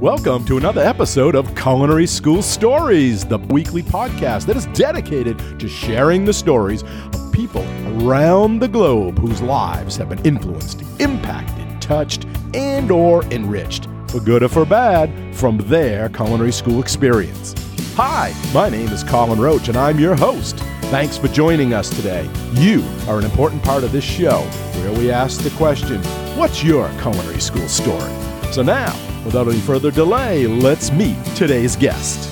Welcome to another episode of Culinary School Stories, the weekly podcast that is dedicated to sharing the stories of people around the globe whose lives have been influenced, impacted, touched, and or enriched, for good or for bad, from their culinary school experience. Hi, my name is Colin Roach and I'm your host. Thanks for joining us today. You are an important part of this show where we ask the question, what's your culinary school story? So now, without any further delay, let's meet today's guest.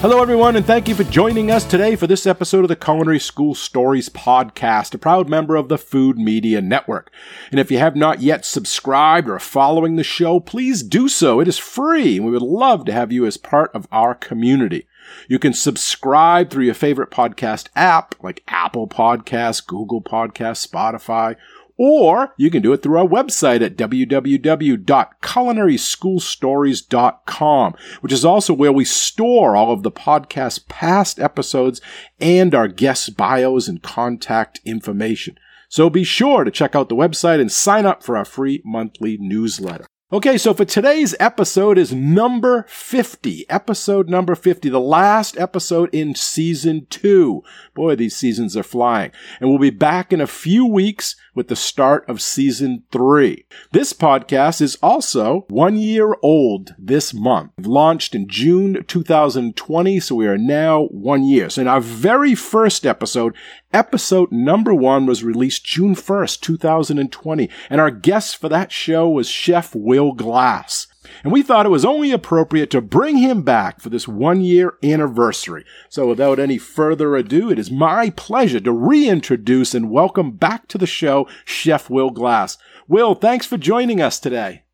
Hello, everyone, and thank you for joining us today for this episode of the Culinary School Stories podcast, a proud member of the Food Media Network. And if you have not yet subscribed or are following the show, please do so. It is free, and we would love to have you as part of our community. You can subscribe through your favorite podcast app like Apple Podcasts, Google Podcasts, Spotify, or you can do it through our website at www.culinaryschoolstories.com, which is also where we store all of the podcast past episodes and our guest bios and contact information. So be sure to check out the website and sign up for our free monthly newsletter. Okay, so for today's episode is number 50. Episode number 50, the last episode in season two. Boy, these seasons are flying. And we'll be back in a few weeks with the start of season three. This podcast is also one year old this month. Launched in June 2020, so we are now one year. So in our very first episode, episode number one was released June 1st, 2020. And our guest for that show was Chef Will Glass. And we thought it was only appropriate to bring him back for this one year anniversary. So without any further ado, it is my pleasure to reintroduce and welcome back to the show Chef Will Glass. Will, thanks for joining us today.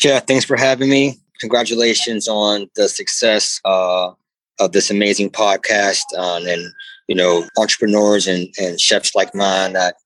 Yeah, thanks for having me. Congratulations on the success uh, of this amazing podcast um, and, you know, entrepreneurs and, and chefs like mine that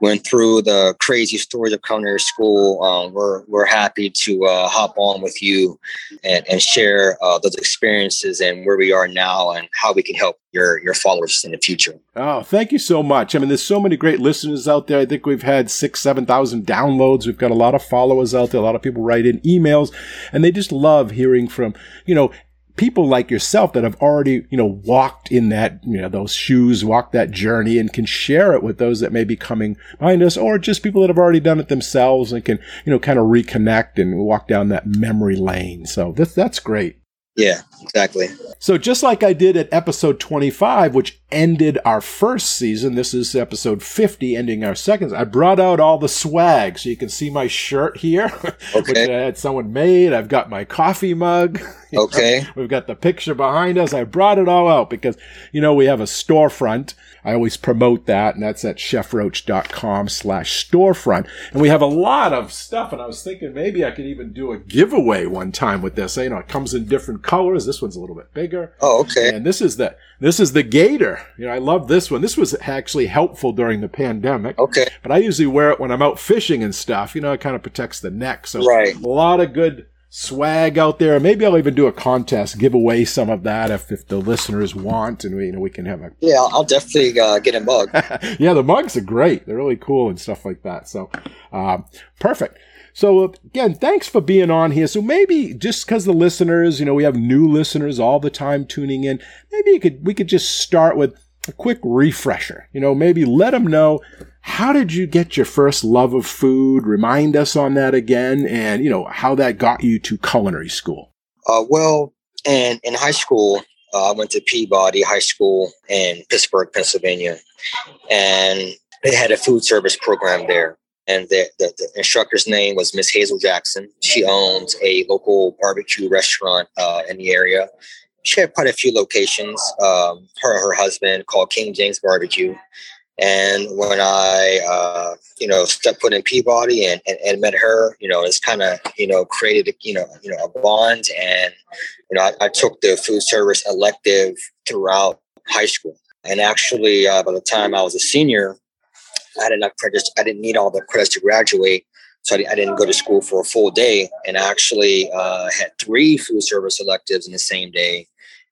went through the crazy stories of culinary school. Um, we're we're happy to uh, hop on with you and, and share uh, those experiences and where we are now and how we can help your your followers in the future. Oh, thank you so much. I mean, there's so many great listeners out there. I think we've had six, seven thousand downloads. We've got a lot of followers out there. A lot of people write in emails, and they just love hearing from you know people like yourself that have already, you know, walked in that, you know, those shoes, walked that journey and can share it with those that may be coming behind us or just people that have already done it themselves and can, you know, kind of reconnect and walk down that memory lane. So that's, that's great. Yeah, exactly. So just like I did at episode 25, which ended our first season, this is episode 50, ending our second. I brought out all the swag, so you can see my shirt here, okay. which I had someone made. I've got my coffee mug. Okay. Know? We've got the picture behind us. I brought it all out because, you know, we have a storefront. I always promote that, and that's at chefroach.com slash storefront. And we have a lot of stuff, and I was thinking maybe I could even do a giveaway one time with this. You know, it comes in different colors. This one's a little bit bigger. Oh, okay. And this is the this is the gator. You know, I love this one. This was actually helpful during the pandemic. Okay. But I usually wear it when I'm out fishing and stuff. You know, it kind of protects the neck. So right. a lot of good swag out there. Maybe I'll even do a contest, give away some of that if, if the listeners want, and we you know we can have a yeah. I'll definitely uh, get a mug. yeah, the mugs are great. They're really cool and stuff like that. So, um, perfect. So again, thanks for being on here. So maybe just because the listeners, you know, we have new listeners all the time tuning in. Maybe you could we could just start with a quick refresher. You know, maybe let them know how did you get your first love of food? Remind us on that again, and you know how that got you to culinary school. Uh, well, in in high school, uh, I went to Peabody High School in Pittsburgh, Pennsylvania, and they had a food service program there and the, the, the, instructor's name was Miss Hazel Jackson. She owns a local barbecue restaurant uh, in the area. She had quite a few locations. Um, her her husband called King James Barbecue. And when I, uh, you know, stepped foot in Peabody and, and, and met her, you know, it's kind of, you know, created, you know, you know, a bond. And, you know, I, I took the food service elective throughout high school. And actually, uh, by the time I was a senior, I had enough credits. I didn't need all the credits to graduate. So I, didn't go to school for a full day and I actually uh, had three food service electives in the same day,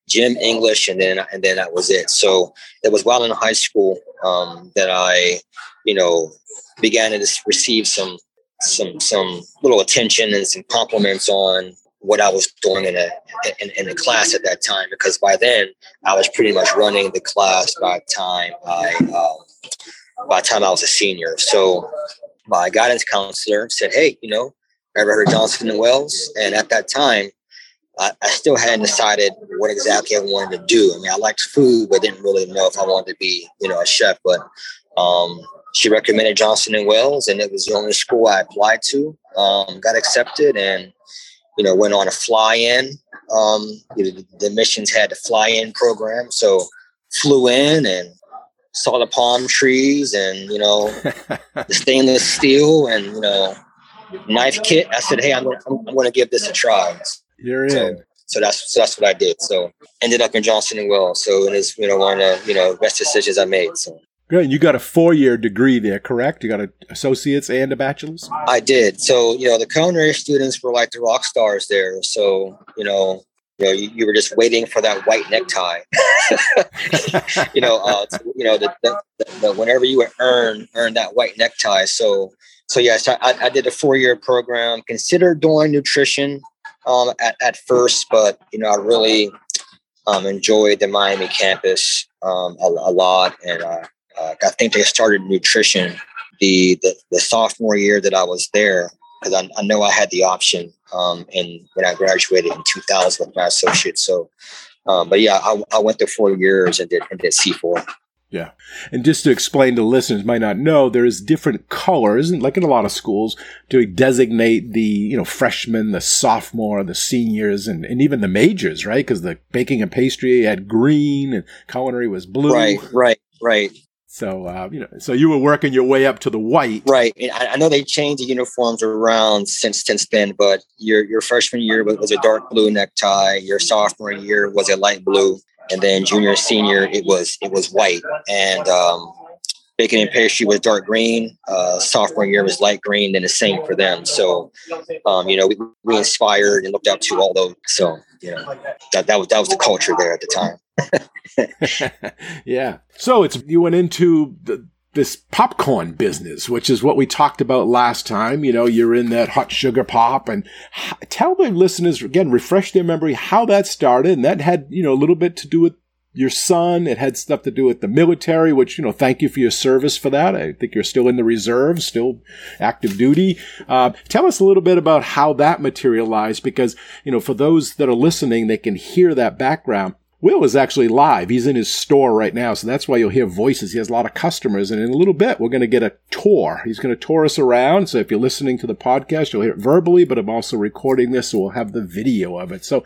gym English, and then, and then that was it. So it was while in high school um, that I, you know, began to receive some, some, some little attention and some compliments on what I was doing in a in, in the class at that time because by then I was pretty much running the class by the time I um, by time I was a senior. So my guidance counselor said, "Hey, you know, ever heard Johnson and Wales? And at that time, I, I, still hadn't decided what exactly I wanted to do. I mean, I liked food, but didn't really know if I wanted to be, you know, a chef. But um, she recommended Johnson and Wales, and it was the only school I applied to. Um, got accepted, and you know, went on a fly-in. Um, you know, the, missions had a fly-in program, so flew in and saw the palm trees and you know the stainless steel and you know knife kit. I said, "Hey, I'm gonna, I'm, I'm gonna give this a try." You're so, in. So that's so that's what I did. So ended up in Johnson and Wales. So it is you know one of the you know best decisions I made. So Good. You got a four-year degree there, correct? You got an associate's and a bachelor's. I did. So you know the culinary students were like the rock stars there. So you know you know, you, you, were just waiting for that white necktie. you know, uh, you know, the, the, the, whenever you earn earn that white necktie. So, so yes, I, I did a four year program. Considered doing nutrition um, at at first, but you know, I really um, enjoyed the Miami campus um, a, a, lot, and uh, uh, I think they started nutrition the, the the sophomore year that I was there because I, I, know I had the option um, and when I graduated in 2000 with my associate. So, um, but yeah, I, I, went there four years and did, and did C4. Yeah. And just to explain to listeners might not know, there's different colors, like in a lot of schools, to designate the, you know, freshmen, the sophomore, the seniors, and, and even the majors, right? Because the baking and pastry had green and culinary was blue. Right, right, right. So uh, you know, so you were working your way up to the white, right? I, I know they changed the uniforms around since since then, but your your freshman year was, was a dark blue necktie. Your sophomore year was a light blue, and then junior senior it was it was white. And um, baking and pastry was dark green. Uh, sophomore year was light green, then the same for them. So, um, you know, we, we inspired and looked up to all those. So, you know, that that was that was the culture there at the time. yeah. So it's you went into the, this popcorn business, which is what we talked about last time. You know, you're in that hot sugar pop, and tell the listeners again, refresh their memory how that started, and that had you know a little bit to do with your son. It had stuff to do with the military, which, you know, thank you for your service for that. I think you're still in the reserve, still active duty. Uh, tell us a little bit about how that materialized because, you know, for those that are listening, they can hear that background. Will is actually live. He's in his store right now, so that's why you'll hear voices. He has a lot of customers, and in a little bit, we're going to get a tour. He's going to tour us around. So if you're listening to the podcast, you'll hear it verbally, but I'm also recording this, so we'll have the video of it. So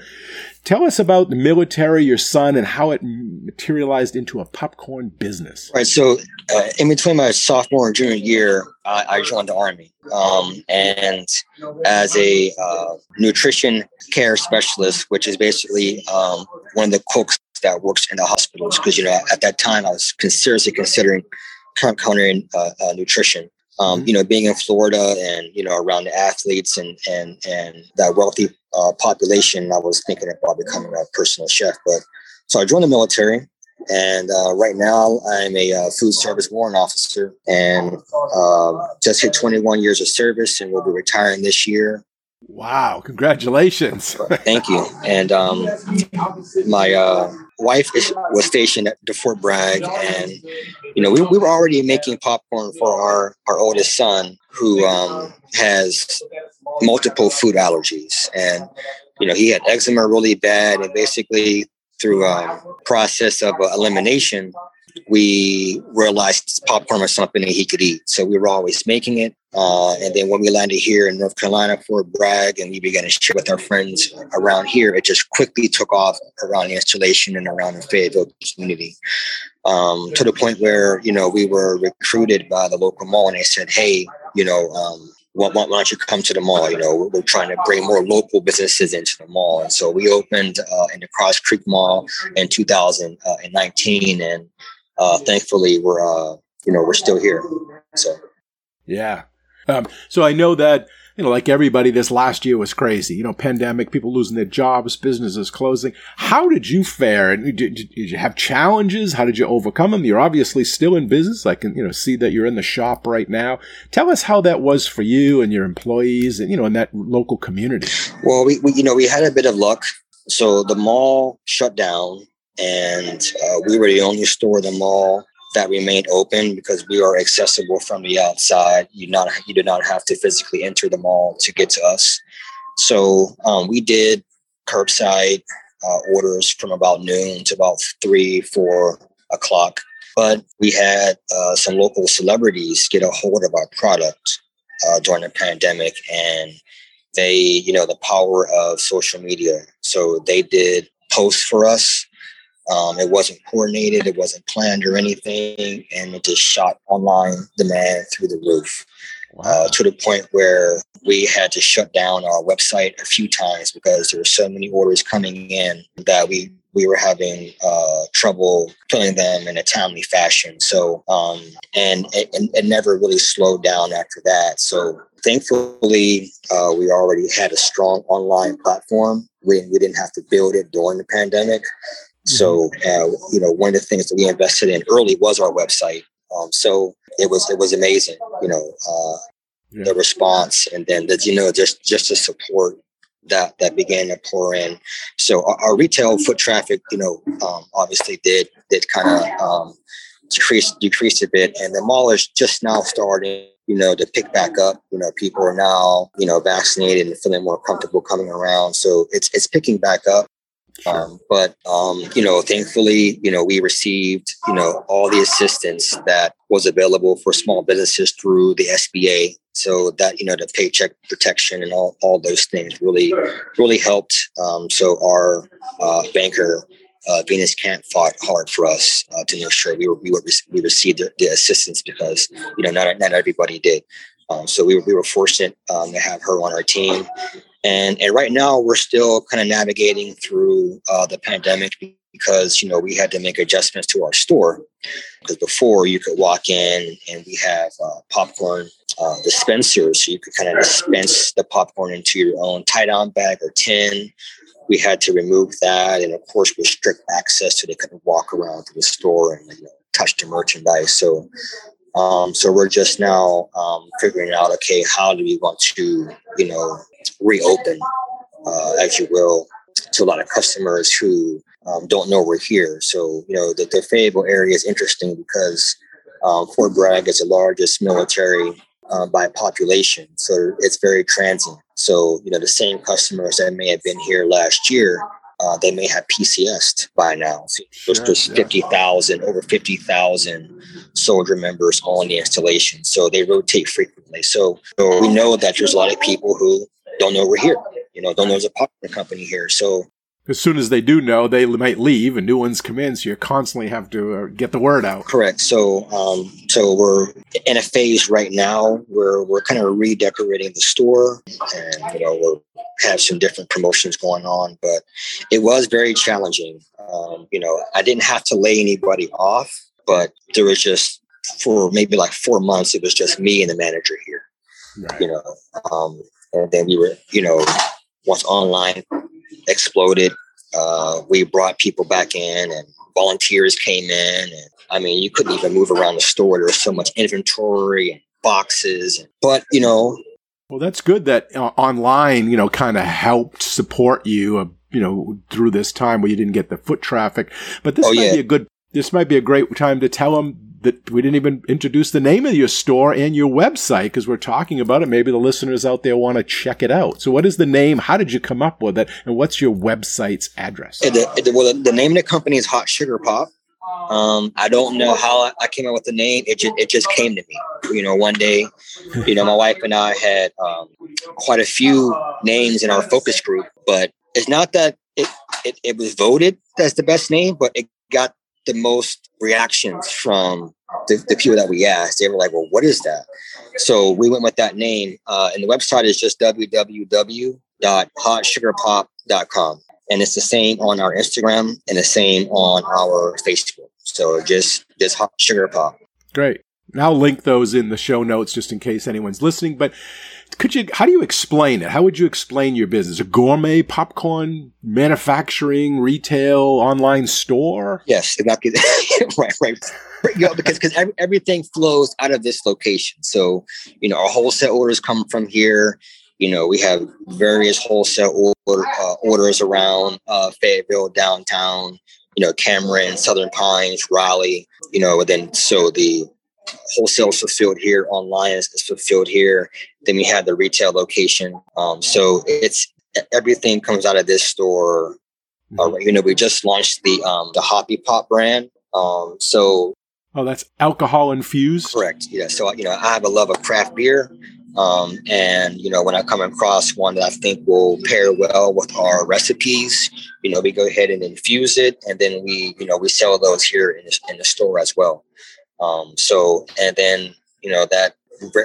tell us about the military, your son, and how it materialized into a popcorn business. Right. So uh, in between my sophomore and junior year, I, I joined the army, um, and as a uh, nutrition care specialist, which is basically um, one of the cooks that works in the hospitals. Because you know, at that time, I was seriously considering culinary uh, uh, nutrition. Um, mm-hmm. you know, being in Florida and you know around the athletes and and and that wealthy uh, population, I was thinking about becoming a personal chef. But so I joined the military. And uh, right now, I'm a uh, food service warrant officer and uh, just hit 21 years of service and will be retiring this year. Wow! Congratulations. Thank you. And um, my uh, wife is, was stationed at Fort Bragg, and you know we, we were already making popcorn for our our oldest son, who um, has multiple food allergies, and you know he had eczema really bad, and basically through a process of uh, elimination, we realized popcorn was something that he could eat. So we were always making it. Uh, and then when we landed here in North Carolina for Bragg and we began to share with our friends around here, it just quickly took off around the installation and around the Fayetteville community. Um, to the point where, you know, we were recruited by the local mall and they said, hey, you know, um, why, why, don't you come to the mall? You know, we're, we're, trying to bring more local businesses into the mall. And so we opened uh, in the Cross Creek Mall in 2019. And uh, thankfully, we're, uh, you know, we're still here. So, yeah. Um, so I know that you know, like everybody, this last year was crazy. You know, pandemic, people losing their jobs, businesses closing. How did you fare? And did, did, you have challenges? How did you overcome them? You're obviously still in business. I can, you know, see that you're in the shop right now. Tell us how that was for you and your employees, and you know, in that local community. Well, we, we you know, we had a bit of luck. So the mall shut down, and uh, we were the only store in the mall that remained open because we are accessible from the outside. You not you did not have to physically enter the mall to get to us. So um, we did curbside uh, orders from about noon to about three, four o'clock. But we had uh, some local celebrities get a hold of our product uh, during the pandemic, and they, you know, the power of social media. So they did posts for us um, it wasn't coordinated, it wasn't planned or anything, and it just shot online demand through the roof. Uh, to the point where we had to shut down our website a few times because there were so many orders coming in that we we were having uh, trouble filling them in a timely fashion. So, um, and it, it, never really slowed down after that. So, thankfully, uh, we already had a strong online platform. We, we didn't have to build it during the pandemic. So, uh, you know, one of the things that we invested in early was our website. Um, so it was it was amazing, you know, uh, yeah. the response, and then the you know just just the support that that began to pour in. So our, our retail foot traffic, you know, um, obviously did did kind of um, decrease decrease a bit, and the mall is just now starting you know, to pick back up. You know, people are now, you know, vaccinated and feeling more comfortable coming around. So it's it's picking back up. Um, but um, you know, thankfully, you know, we received you know all the assistance that was available for small businesses through the SBA. So that you know, the paycheck protection and all all those things really really helped. Um, so our uh, banker. Uh, Venus Camp fought hard for us uh, to make sure we were we were we received the, the assistance because you know not not everybody did. Um, so we were, we were fortunate um, to have her on our team. And, and right now we're still kind of navigating through uh, the pandemic because, you know, we had to make adjustments to our store because before you could walk in and we have uh, popcorn uh, dispensers. So you could kind of dispense the popcorn into your own tie down bag or tin. We had to remove that and of course restrict access so they couldn't walk around to the store and you know, touch the merchandise. So um, so we're just now um, figuring out, okay, how do we want to, you know, reopen, uh, as you will, to a lot of customers who um, don't know we're here. So, you know, the, the Fayetteville area is interesting because um, Fort Bragg is the largest military uh, by population. So it's very transient. So, you know, the same customers that may have been here last year uh, they may have PCS by now. So there's just 50,000, over 50,000 soldier members on the installation. So they rotate frequently. So, so, we know that there's a lot of people who don't know we're here, you know, don't know there's a partner company here. So as soon as they do know, they might leave and new ones come in. So you constantly have to uh, get the word out. Correct. So, um, so we're in a phase right now where we're kind of redecorating the store, and you know we're have some different promotions going on. But it was very challenging. Um, you know, I didn't have to lay anybody off, but there was just for maybe like four months, it was just me and the manager here. Right. You know, um, and then we were, you know, once online exploded. Uh, we brought people back in and volunteers came in. And I mean, you couldn't even move around the store. There was so much inventory and boxes. But, you know, well, that's good that uh, online, you know, kind of helped support you, uh, you know, through this time where you didn't get the foot traffic. But this oh, might yeah. be a good, this might be a great time to tell them that we didn't even introduce the name of your store and your website because we're talking about it. Maybe the listeners out there want to check it out. So, what is the name? How did you come up with it? And what's your website's address? The, the, well, the name of the company is Hot Sugar Pop. Um, I don't know how I came up with the name. It just it just came to me. You know, one day, you know, my wife and I had um, quite a few names in our focus group, but it's not that it, it it was voted as the best name, but it got the most reactions from the, the, people that we asked. They were like, well, what is that? So we went with that name. Uh, and the website is just www.hotsugarpop.com. And it's the same on our Instagram and the same on our Facebook. So just just hot sugar pop. Great. And I'll link those in the show notes just in case anyone's listening. But could you, how do you explain it? How would you explain your business? A gourmet popcorn manufacturing, retail, online store? Yes, exactly. right, right. You know, because because everything flows out of this location. So, you know, our wholesale orders come from here. You know, we have various wholesale order, uh, orders around uh, Fayetteville, downtown, you know, Cameron, Southern Pines, Raleigh, you know, and then so the wholesale is fulfilled here, online is, is fulfilled here. Then we have the retail location. Um, so it's everything comes out of this store. Uh, mm-hmm. Uh, you know, we just launched the um, the Hoppy Pop brand. Um, so oh, that's alcohol infused. Correct. Yeah. So you know, I have a love of craft beer. Um, and you know, when I come across one that I think will pair well with our recipes, you know, we go ahead and infuse it, and then we, you know, we sell those here in in the store as well. Um, so, and then, you know, that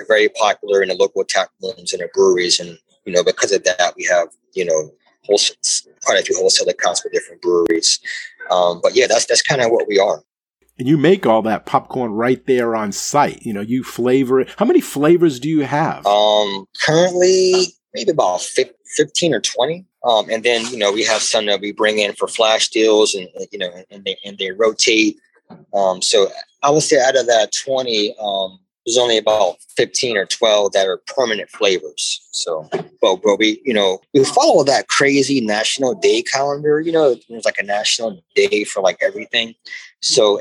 very, popular in the local tap rooms and the breweries. And, you know, because of that, we have, you know, wholesale, quite a few wholesale accounts for different breweries. Um, but yeah, that's, that's kind of what we are. And you make all that popcorn right there on site. You know, you flavor it. How many flavors do you have? Um, currently, maybe about 15 or 20. Um, and then, you know, we have some that we bring in for flash deals and, you know, and they, and they rotate um, so I would say out of that 20, um, there's only about 15 or 12 that are permanent flavors. So, but, but we, you know, we follow that crazy national day calendar. You know, there's like a national day for like everything. So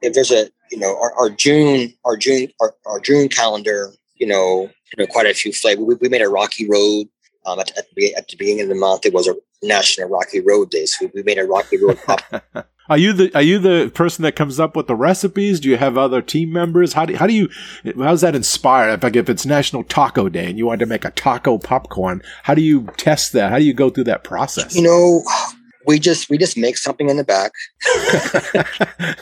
if there's a, you know, our, our June, our June, our, our June calendar, you know, you know, quite a few flavors. We, we made a Rocky Road um, at, at, the, at the beginning of the month. It was a National Rocky Road Day, so we, we made a Rocky Road pop. Are you the are you the person that comes up with the recipes? Do you have other team members? How do how do you how's that inspired? Like if it's National Taco Day and you want to make a taco popcorn, how do you test that? How do you go through that process? You know, we just we just make something in the back.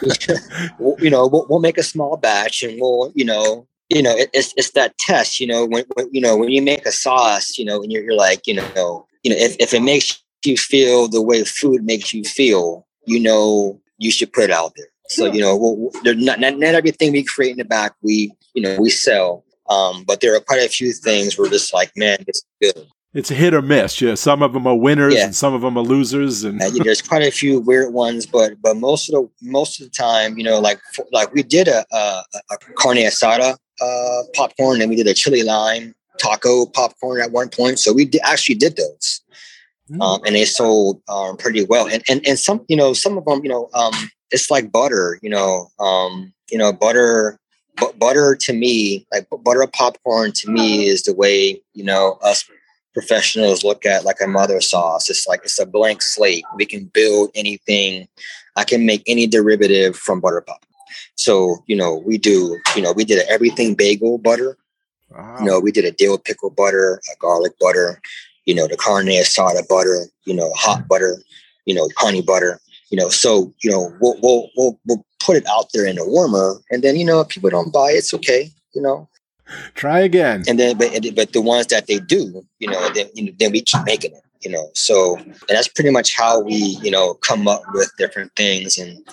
you know, we'll, we'll, make a small batch and we'll you know you know it, it's it's that test. You know when, when you know when you make a sauce, you know, and you're, you're like you know you know if if it makes you feel the way food makes you feel you know you should put out there. So you know, we'll, not, not, not everything we create in the back we you know we sell, um, but there are quite a few things we're just like, man, it's good. It's a hit or miss. Yeah, some of them are winners yeah. and some of them are losers. And uh, there's quite a few weird ones, but but most of the most of the time, you know, like like we did a a, a carne asada uh, popcorn and we did a chili lime taco popcorn at one point. So we did, actually did those. Um, and they sold um, pretty well. And, and and some, you know, some of them, you know, um, it's like butter. You know, um, you know, butter. Butter to me, like butter popcorn to me, is the way you know us professionals look at like a mother sauce. It's like it's a blank slate. We can build anything. I can make any derivative from butter pop. So, you know, we do, you know, we did an everything bagel butter. Wow. You know, we did a dill pickle butter, a garlic butter you know, the carne asada butter, you know, hot mm-hmm. butter, you know, honey butter, you know, so, you know, we'll, we'll, we'll, we'll put it out there in the warmer and then, you know, if people don't buy it's okay, you know. Try again. And then, but, but the ones that they do, you know, then, you know, then we keep making it, you know, so, and that's pretty much how we, you know, come up with different things and,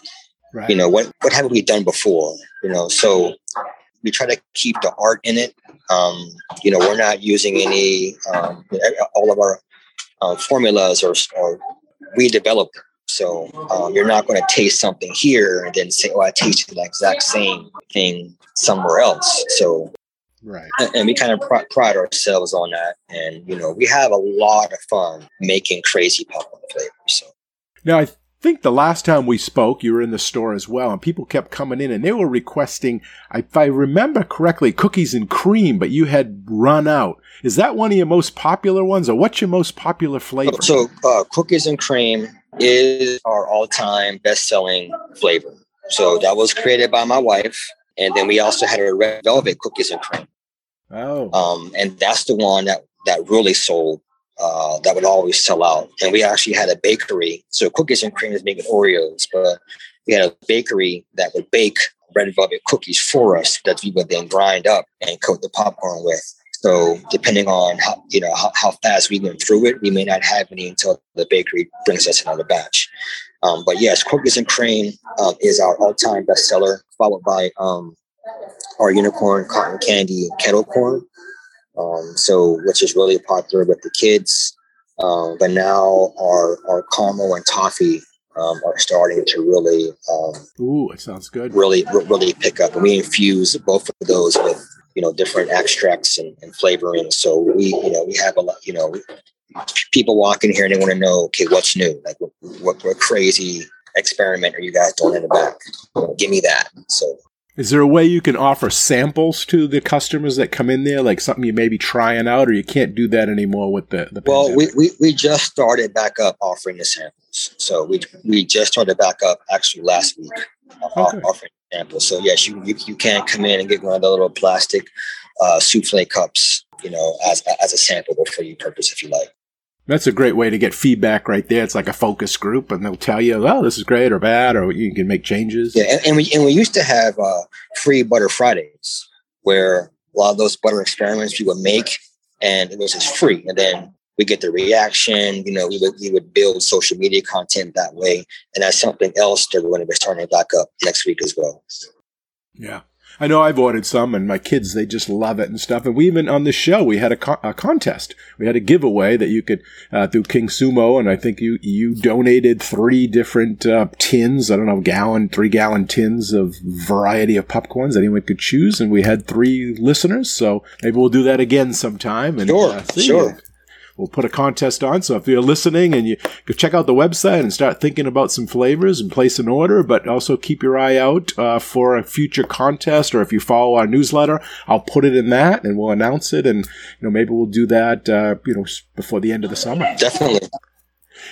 right. you know, what, what haven't we done before, you know, so we try to keep the art in it um, you know, we're not using any um, all of our uh, formulas or, or we develop them. So um, you're not going to taste something here and then say, "Oh, I tasted the exact same thing somewhere else." So, right, and we kind of pr- pride ourselves on that. And you know, we have a lot of fun making crazy popcorn flavors. So now I think the last time we spoke, you were in the store as well, and people kept coming in and they were requesting, if I remember correctly, cookies and cream, but you had run out. Is that one of your most popular ones, or what's your most popular flavor? So, uh, cookies and cream is our all time best selling flavor. So, that was created by my wife. And then we also had a red velvet cookies and cream. Oh. Um, and that's the one that, that really sold uh, that would always sell out. And we actually had a bakery. So cookies and cream is making Oreos, but we had a bakery that would bake red velvet cookies for us that we would then grind up and coat the popcorn with. So depending on how you know how, how fast we went through it, we may not have any until the bakery brings us another batch. Um, but yes, cookies and cream um, is our all-time bestseller, followed by um, our unicorn cotton candy kettle corn. Um, so which is really popular with the kids. Um, but now our our caramel and toffee um, are starting to really um, ooh, it sounds good. Really, really pick up, and we infuse both of those with you know different extracts and, and flavoring. So we you know we have a lot you know people walk in here and they want to know okay what's new like what, what, what crazy experiment are you guys doing in the back? Give me that. So is there a way you can offer samples to the customers that come in there, like something you may be trying out, or you can't do that anymore with the, the Well, we, we, we just started back up offering the samples. So we we just started back up actually last week uh, okay. offering samples. So yes, you, you you can come in and get one of the little plastic uh, souffle cups, you know, as as a sample for your purpose if you like. That's a great way to get feedback right there. It's like a focus group, and they'll tell you, "Oh, this is great or bad," or you can make changes. Yeah, and, and we and we used to have uh, free butter Fridays, where a lot of those butter experiments we would make, and it was just free, and then we get the reaction. You know, we would we would build social media content that way, and that's something else that we're going to be starting back up next week as well. Yeah. I know I've ordered some, and my kids they just love it and stuff. And we even on the show we had a, co- a contest. We had a giveaway that you could uh, through KingSumo, and I think you you donated three different uh, tins. I don't know, gallon, three gallon tins of variety of popcorns anyone could choose, and we had three listeners. So maybe we'll do that again sometime. And, sure, uh, sure we'll put a contest on. So if you're listening and you go check out the website and start thinking about some flavors and place an order, but also keep your eye out uh, for a future contest. Or if you follow our newsletter, I'll put it in that and we'll announce it. And you know maybe we'll do that uh, you know before the end of the summer. Definitely.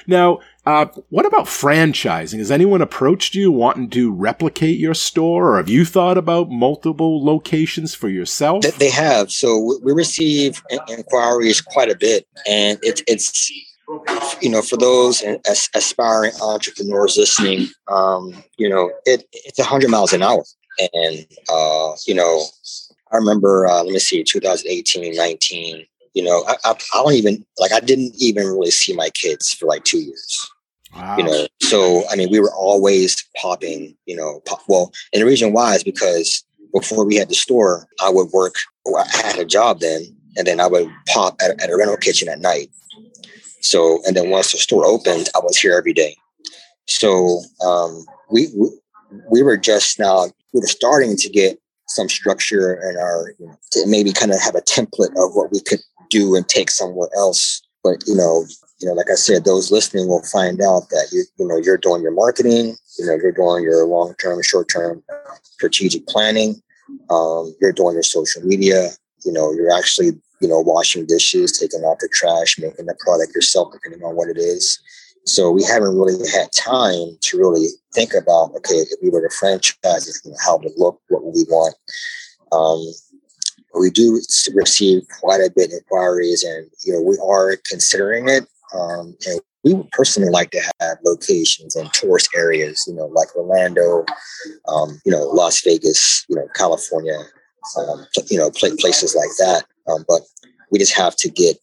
Now, uh, what about franchising? Has anyone approached you wanting to replicate your store, or have you thought about multiple locations for yourself? They have. So we receive inquiries quite a bit, and it's it's you know for those aspiring entrepreneurs listening, um, you know it it's hundred miles an hour, and uh, you know I remember uh, let me see 2018 19 you know I, I, I don't even like i didn't even really see my kids for like two years Wow. You know, so I mean, we were always popping. You know, pop, well, and the reason why is because before we had the store, I would work. Or I had a job then, and then I would pop at, at a rental kitchen at night. So, and then once the store opened, I was here every day. So, um, we, we we were just now we were starting to get some structure in our you know, to maybe kind of have a template of what we could do and take somewhere else. But you know, you know, like I said, those listening will find out that you, you know, you're doing your marketing, you know, you're doing your long-term, short-term strategic planning, um, you're doing your social media, you know, you're actually, you know, washing dishes, taking out the trash, making the product yourself, depending on what it is. So we haven't really had time to really think about, okay, if we were to franchise, you know, how to look, what would we want? Um, we do receive quite a bit of inquiries and you know we are considering it um, and we would personally like to have locations in tourist areas, you know, like Orlando, um, you know, Las Vegas, you know, California, um, you know, places like that. Um, but we just have to get,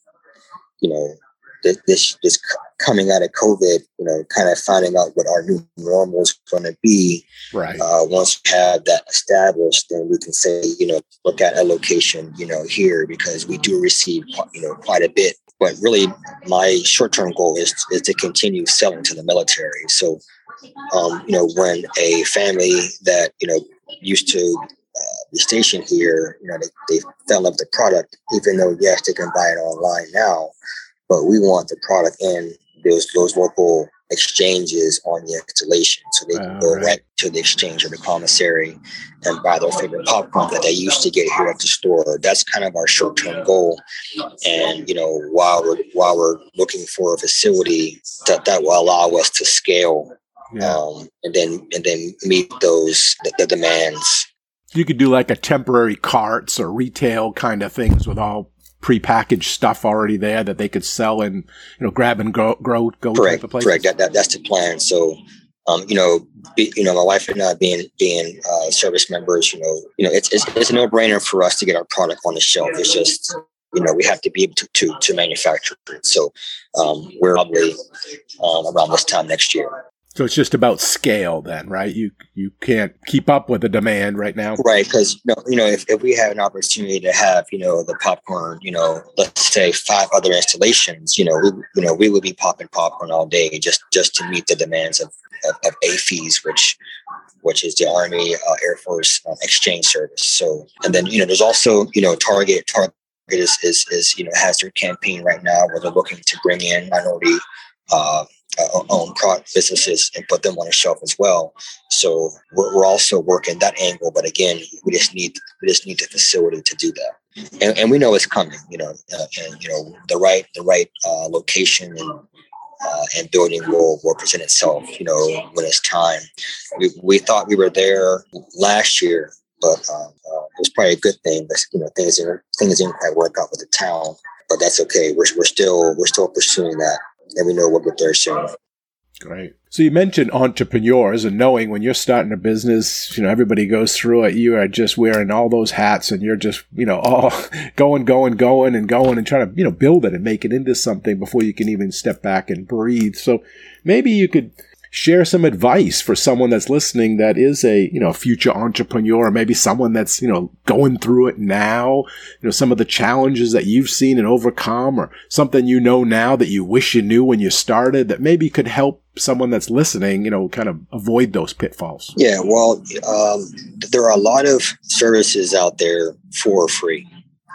you know, this this coming out of COVID, you know, kind of finding out what our new normal is going to be. Right. Uh, once we have that established, then we can say, you know, look at a location, you know, here because we do receive, you know, quite a bit but really, my short term goal is, is to continue selling to the military. So, um, you know, when a family that, you know, used to uh, be stationed here, you know, they, they fell in love with the product, even though, yes, they can buy it online now, but we want the product in those, those local exchanges on the installation. So they can go right. right. to the exchange or the commissary and buy their favorite popcorn that they used to get here at the store. That's kind of our short term goal. And you know, while we're while we're looking for a facility that, that will allow us to scale yeah. um, and then and then meet those the, the demands. You could do like a temporary carts or retail kind of things with all prepackaged stuff already there that they could sell and you know grab and go grow go correct correct that, that that's the plan so um, you know, be, you know, my wife and I being being uh, service members, you know, you know, it's, it's it's a no brainer for us to get our product on the shelf. It's just you know we have to be able to to, to manufacture it. So um, we're probably um, around this time next year. So it's just about scale then, right? You you can't keep up with the demand right now. Right, because you know, if, if we have an opportunity to have, you know, the popcorn, you know, let's say five other installations, you know, we you know, we would be popping popcorn all day just just to meet the demands of, of, of AAFES, which which is the Army uh, Air Force uh, Exchange Service. So and then you know there's also, you know, Target Target is, is, is you know has their campaign right now where they're looking to bring in minority uh, uh, own product businesses and put them on a shelf as well. So we're, we're, also working that angle, but again, we just need we just need the facility to do that, and, and we know it's coming. You know, uh, and you know the right the right uh, location and uh, and building will will present itself. You know, when it's time. We we thought we were there last year, but um, uh, it was probably a good thing. But you know, things didn't things didn't quite work out with the town, but that's okay. We're we're still we're still pursuing that and we know we'll get there soon. Great. So you mentioned entrepreneurs and knowing when you're starting a business, you know, everybody goes through it. You are just wearing all those hats and you're just, you know, all going, going, going and going and trying to, you know, build it and make it into something before you can even step back and breathe. So maybe you could share some advice for someone that's listening that is a you know future entrepreneur or maybe someone that's you know going through it now. You know some of the challenges that you've seen and overcome or something you know now that you wish you knew when you started that maybe could help someone that's listening you know kind of avoid those pitfalls. Yeah well um, there are a lot of services out there for free.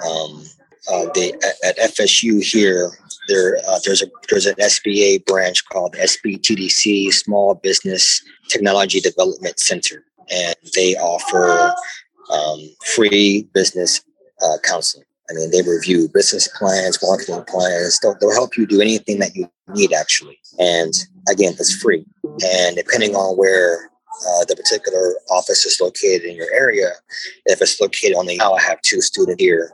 Um, uh, they at, at FSU here there, uh, there's a there's an SBA branch called SBTDC, Small Business Technology Development Center, and they offer um, free business uh, counseling. I mean, they review business plans, marketing plans. They'll, they'll help you do anything that you need, actually. And again, it's free. And depending on where uh, the particular office is located in your area, if it's located on the, now I have two students here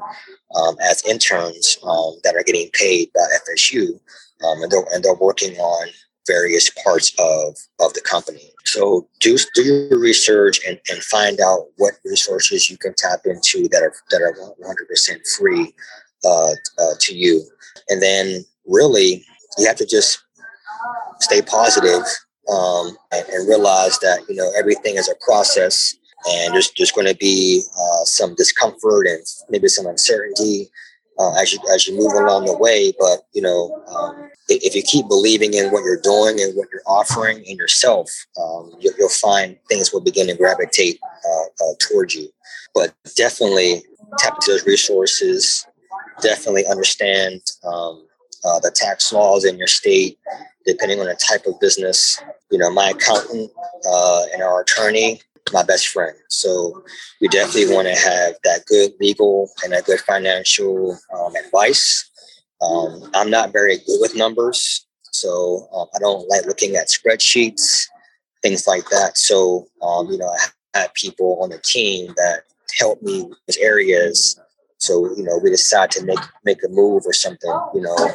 um, as interns um, that are getting paid by FSU, um, and they're and they're working on various parts of of the company. So do do your research and, and find out what resources you can tap into that are that are 100% free uh, uh, to you, and then really you have to just stay positive um, and, and realize that you know everything is a process and there's there's going to be uh, some discomfort and maybe some uncertainty uh, as you as you move along the way. But you know, um, if, you keep believing in what you're doing and what you're offering in yourself, um, you, will find things will begin to gravitate uh, uh, towards you. But definitely tap into those resources. Definitely understand um, uh, the tax laws in your state, depending on the type of business. You know, my accountant uh, and our attorney my best friend. So we definitely want to have that good legal and a good financial um, advice. Um, I'm not very good with numbers, so um, I don't like looking at spreadsheets, things like that. So um, you know, I have people on the team that help me with areas. So you know, we decide to make make a move or something. You know,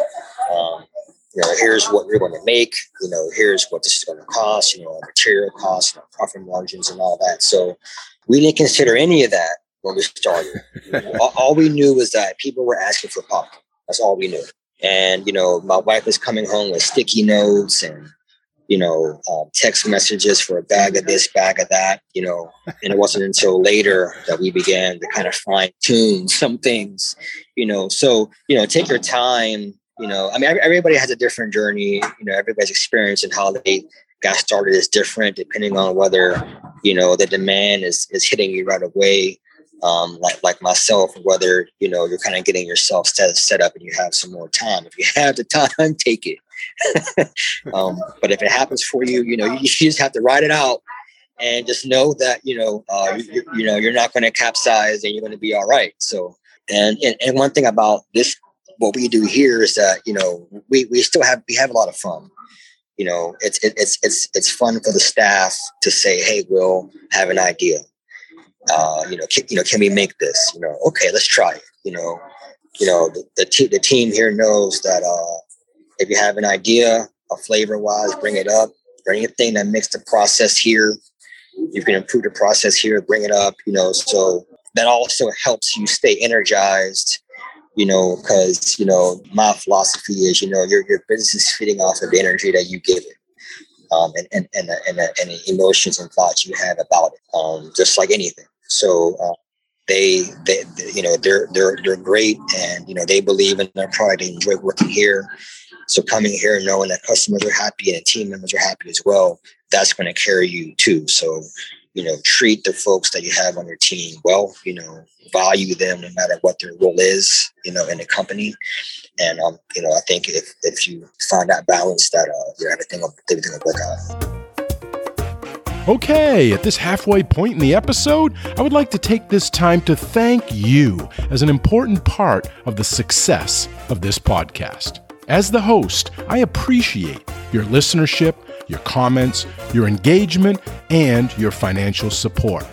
you know, here's what we're going to make, you know, here's what this is going to cost, you know, material costs, you know, profit margins and all that. So we didn't consider any of that when we started. all, all, we knew was that people were asking for popcorn. That's all we knew. And, you know, my wife was coming home with sticky notes and, you know, um, text messages for a bag of this, bag of that, you know, and it wasn't until later that we began to kind of fine tune some things, you know. So, you know, take your time you know, I mean, everybody has a different journey. You know, everybody's experience and how they got started is different depending on whether you know the demand is is hitting you right away. Um, like like myself, whether you know you're kind of getting yourself set set up and you have some more time. If you have the time, take it. um, but if it happens for you, you know you, you just have to ride it out and just know that you know uh, you, you know you're not going to capsize and you're going to be all right. So and, and and one thing about this what we do here is that you know we we still have we have a lot of fun. You know, it's it, it's it's it's fun for the staff to say, "Hey, we'll have an idea. Uh, you know, can, you know, can we make this? You know, okay, let's try it. You know, you know, the the, the team here knows that uh, if you have an idea, a flavor wise, bring it up. Or anything that makes the process here, you can improve the process here, bring it up. You know, so that also helps you stay energized you know, because you know my philosophy is, you know, your your business is feeding off of the energy that you give it. um, and, and, and, and, and, the emotions and thoughts you have about it, um, just like anything. So uh, they, they, they, you know, they're, they're, they're great and, you know, they believe in their product. They enjoy working here. So coming here, knowing that customers are happy and team members are happy as well, that's going to carry you too. So, you know, treat the folks that you have on your team well, you know, value them no matter what their role is, you know, in the company. And, um, you know, I think if, if you find that balance that, uh, you know, everything everything will work out. Okay, at this halfway point in the episode, I would like to take this time to thank you as an important part of the success of this podcast. As the host, I appreciate your listenership, your comments, your engagement, and your financial support.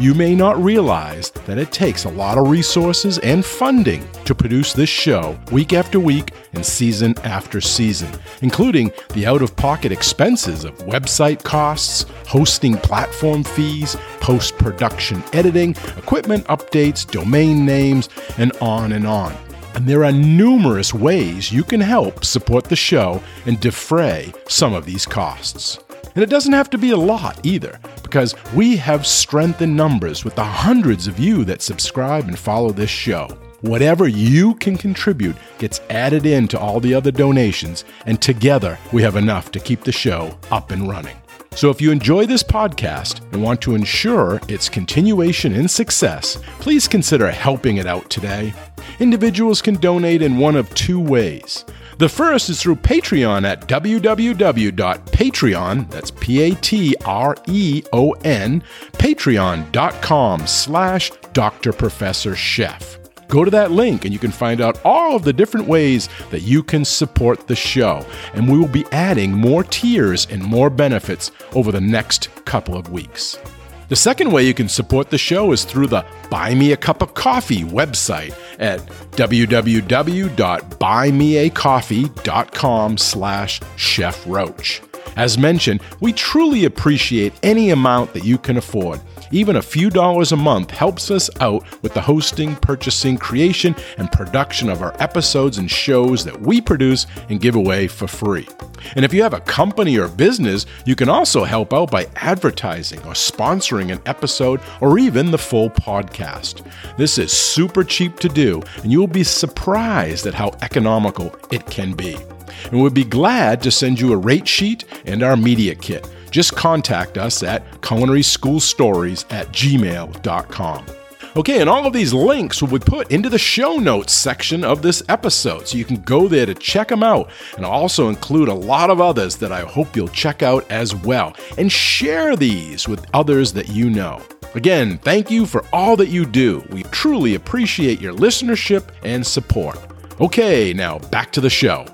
You may not realize that it takes a lot of resources and funding to produce this show week after week and season after season, including the out of pocket expenses of website costs, hosting platform fees, post production editing, equipment updates, domain names, and on and on. And there are numerous ways you can help support the show and defray some of these costs. And it doesn't have to be a lot either, because we have strength in numbers with the hundreds of you that subscribe and follow this show. Whatever you can contribute gets added into all the other donations, and together we have enough to keep the show up and running. So if you enjoy this podcast and want to ensure its continuation and success, please consider helping it out today. Individuals can donate in one of two ways. The first is through Patreon at www.patreon, that's P-A-T-R-E-O-N, patreon.com slash Dr. Professor Chef. Go to that link and you can find out all of the different ways that you can support the show. And we will be adding more tiers and more benefits over the next couple of weeks. The second way you can support the show is through the Buy Me a Cup of Coffee website at www.buymeacoffee.com slash Chef Roach. As mentioned, we truly appreciate any amount that you can afford. Even a few dollars a month helps us out with the hosting, purchasing, creation, and production of our episodes and shows that we produce and give away for free. And if you have a company or business, you can also help out by advertising or sponsoring an episode or even the full podcast. This is super cheap to do, and you will be surprised at how economical it can be. And we'd be glad to send you a rate sheet and our media kit just contact us at culinaryschoolstories at gmail.com. Okay, and all of these links will be put into the show notes section of this episode, so you can go there to check them out. And I'll also include a lot of others that I hope you'll check out as well, and share these with others that you know. Again, thank you for all that you do. We truly appreciate your listenership and support. Okay, now back to the show.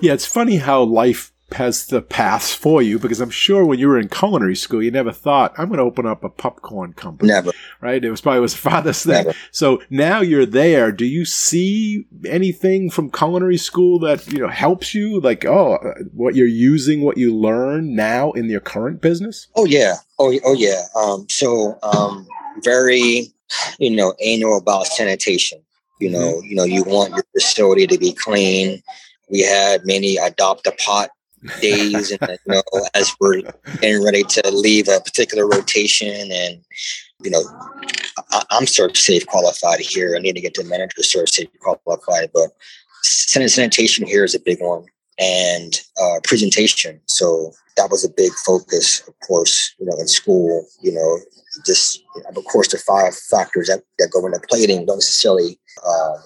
Yeah, it's funny how life has the paths for you because I'm sure when you were in culinary school, you never thought I'm going to open up a popcorn company. Never. Right? It was probably was father's thing. Never. So now you're there. Do you see anything from culinary school that you know helps you? Like, oh, what you're using, what you learn now in your current business? Oh yeah. Oh oh yeah. Um, so um, very, you know, anal about sanitation. You know, mm-hmm. you know, you want your facility to be clean. We had many adopt a pot days and you know as we're getting ready to leave a particular rotation and you know I, am sort of safe qualified here. I need to get to manager ServSafe qualified but sanitation here is a big one and uh, presentation. So that was a big focus of course you know in school you know just of course the five factors that, that go into plating don't necessarily uh,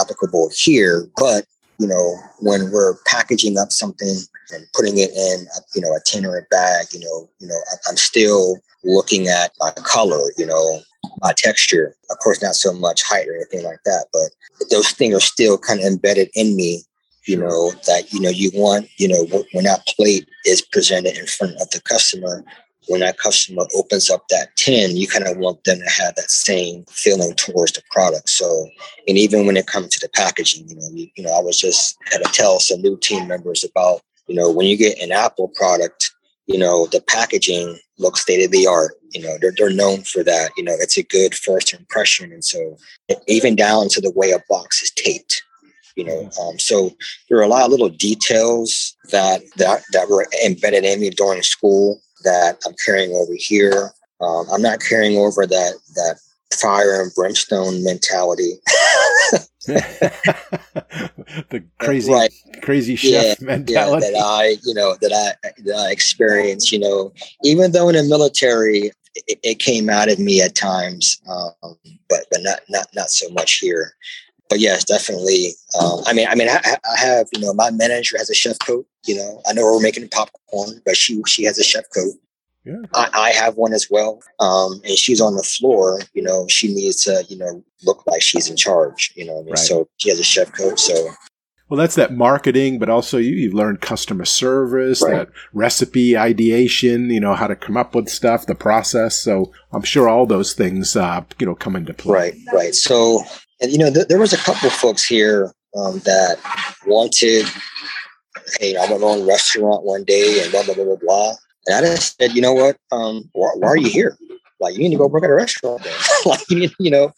applicable here but you know, when we're packaging up something and putting it in, you know, a tin or a bag, you know, you know, I'm still looking at my color, you know, my texture. Of course, not so much height or anything like that, but those things are still kind of embedded in me. You know that you know you want you know when that plate is presented in front of the customer, when that customer opens up that tin, you kind of want them to have that same feeling towards the product. So, and even when it comes to the packaging, you know, you, you know, I was just had to tell some new team members about, you know, when you get an Apple product, you know, the packaging looks state of the art. You know, they're, they're known for that. You know, it's a good first impression. And so even down to the way a box is taped, You know, um, so there are a lot of little details that that that were embedded in me during school that I'm carrying over here. Um, I'm not carrying over that that fire and brimstone mentality. the crazy, right. Crazy chef yeah, mentality yeah, that I, you know, that I that I experienced. You know, even though in the military, it, it came out of me at times, um, but but not not not so much here. But yes, definitely. Um, I mean, I mean, I, I, have you know, my manager has a chef coat. You know, I know we're making popcorn, but she she has a chef coat. Yeah. I, I, have one as well. Um, and she's on the floor, you know, she needs to, you know, look like she's in charge, you know. I mean? right. So she has a chef coat. So well, that's that marketing, but also you, you've learned customer service, right. that recipe ideation, you know, how to come up with stuff, the process. So I'm sure all those things, uh, you know, come into play. Right, right. So, and you know, th- there was a couple folks here um, that wanted, hey, I went on a restaurant one day and blah, blah, blah, blah, blah. And I just said, you know what? Um, why, why, are you here? Like, you need to go work at a restaurant. like, you need, you know,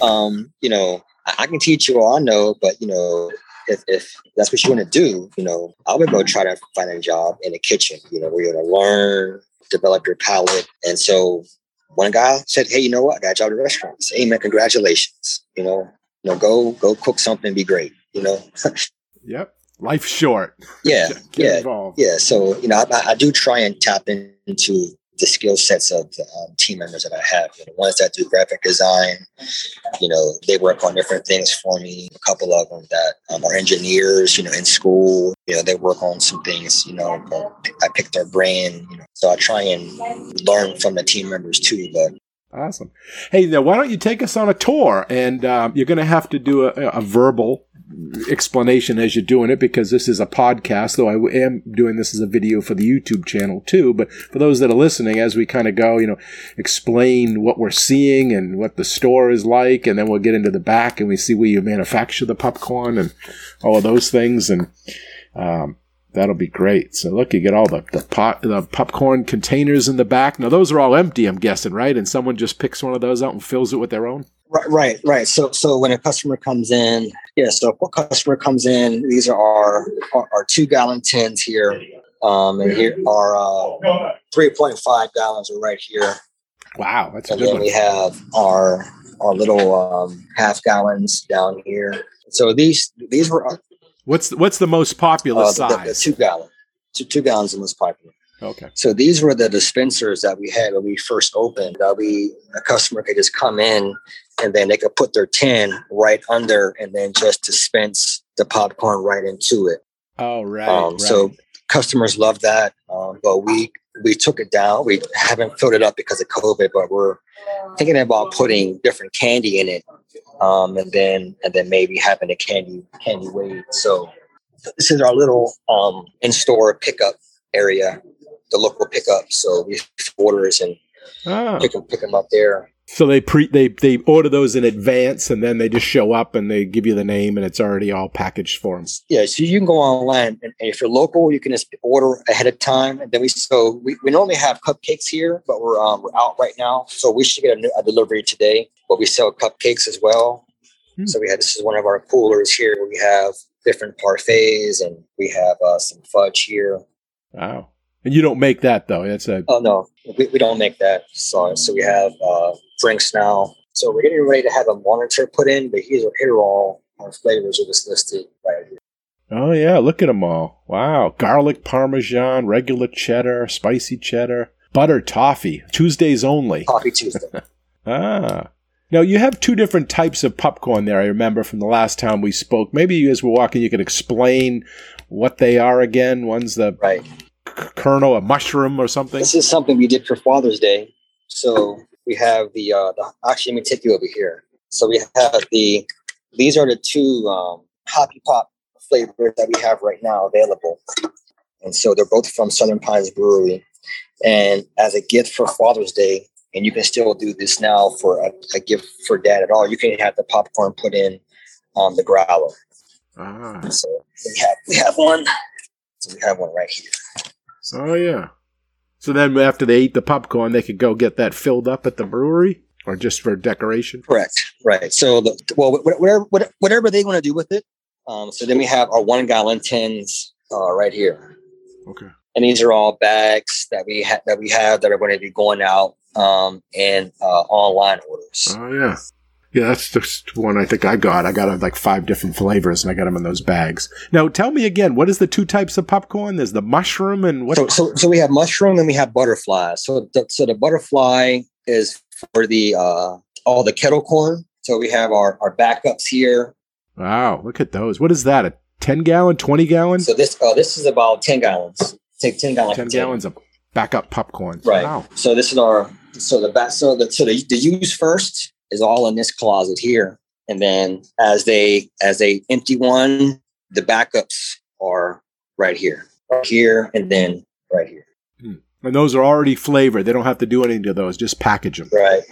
um, you know, I, I can teach you all I know, but you know, if, if that's what you want to do, you know, I would go try to find a job in the kitchen, you know, where you're going to learn, develop your palate. And so one guy said, Hey, you know what? I got a job at a restaurant. I said, hey man, congratulations. You know, you know, go, go cook something, be great, you know? yep life short. Yeah, yeah, involved. yeah. So you know, I, I, do try and tap into the skill sets of the um, team members that I have. You know, ones that do graphic design, you know, they work on different things for me. A couple of them that um, are engineers, you know, in school, you know, they work on some things. You know, I pick their brain. You know, so I try and learn from the team members too. But Awesome. Hey, now why don't you take us on a tour? And uh, you're going to have to do a, a verbal explanation as you're doing it because this is a podcast, though I am doing this as a video for the YouTube channel too. But for those that are listening, as we kind of go, you know, explain what we're seeing and what the store is like, and then we'll get into the back and we see where you manufacture the popcorn and all of those things. And, um, That'll be great. So look, you get all the, the pot the popcorn containers in the back. Now those are all empty, I'm guessing, right? And someone just picks one of those out and fills it with their own. Right, right, right. So, so when a customer comes in, yeah. So if a customer comes in, these are our our, our two gallon tins here, um, and here are uh, three point five gallons are right here. Wow, that's and then one. we have our our little um, half gallons down here. So these these were. What's what's the most popular uh, size? The, the two gallon, two, two gallons the most popular. Okay. So these were the dispensers that we had when we first opened. That we a customer could just come in and then they could put their tin right under and then just dispense the popcorn right into it. Oh right. Um, right. So customers love that, um, but we we took it down. We haven't filled it up because of COVID, but we're thinking about putting different candy in it, um, and then and then maybe having a candy candy weight. So this is our little um, in store pickup area the local pickup. So we orders and oh. pick them pick them up there. So they pre they they order those in advance, and then they just show up and they give you the name, and it's already all packaged for them. Yeah, so you can go online, and if you're local, you can just order ahead of time. And then we so we, we normally have cupcakes here, but we're um, we're out right now, so we should get a, a delivery today. But we sell cupcakes as well. Hmm. So we have this is one of our coolers here. We have different parfaits, and we have uh, some fudge here. Wow. And you don't make that though. That's a oh no, we, we don't make that. So so we have uh, drinks now. So we're getting ready to have a monitor put in, but here, here are all our flavors are just listed right here. Oh yeah, look at them all. Wow, garlic parmesan, regular cheddar, spicy cheddar, butter toffee. Tuesdays only. Toffee Tuesday. ah. Now you have two different types of popcorn there. I remember from the last time we spoke. Maybe as we're walking, you could explain what they are again. One's the right kernel, a mushroom or something? This is something we did for Father's Day. So we have the, uh, the actually, let me take you over here. So we have the, these are the two um, Hoppy Pop flavors that we have right now available. And so they're both from Southern Pines Brewery. And as a gift for Father's Day, and you can still do this now for a, a gift for dad at all, you can have the popcorn put in on the growler. Ah. So we have we have one. So we have one right here. Oh yeah. So then after they eat the popcorn, they could go get that filled up at the brewery, or just for decoration. Correct. Right. So the, well, whatever whatever they want to do with it, Um, so then we have our one gallon tins uh, right here. Okay. and these are all bags that we ha- that we have that are going to be going out um, in uh, online orders. Oh yeah. Yeah, that's just one I think I got. I got uh, like five different flavors, and I got them in those bags. Now, tell me again, what is the two types of popcorn? There's the mushroom and what? So, so, so we have mushroom and we have butterfly. So, the, so the butterfly is for the uh, all the kettle corn. So we have our our backups here. Wow, look at those. What is that? A ten gallon, twenty gallon, So this uh, this is about ten gallons. Take ten gallons. ten gallons of backup popcorn. Right. Wow. So this is our so the back so the so the, the use first is all in this closet here, and then as they as they empty one, the backups are right here, right here, and then right here. And those are already flavored. They don't have to do anything to those. Just package them. Right.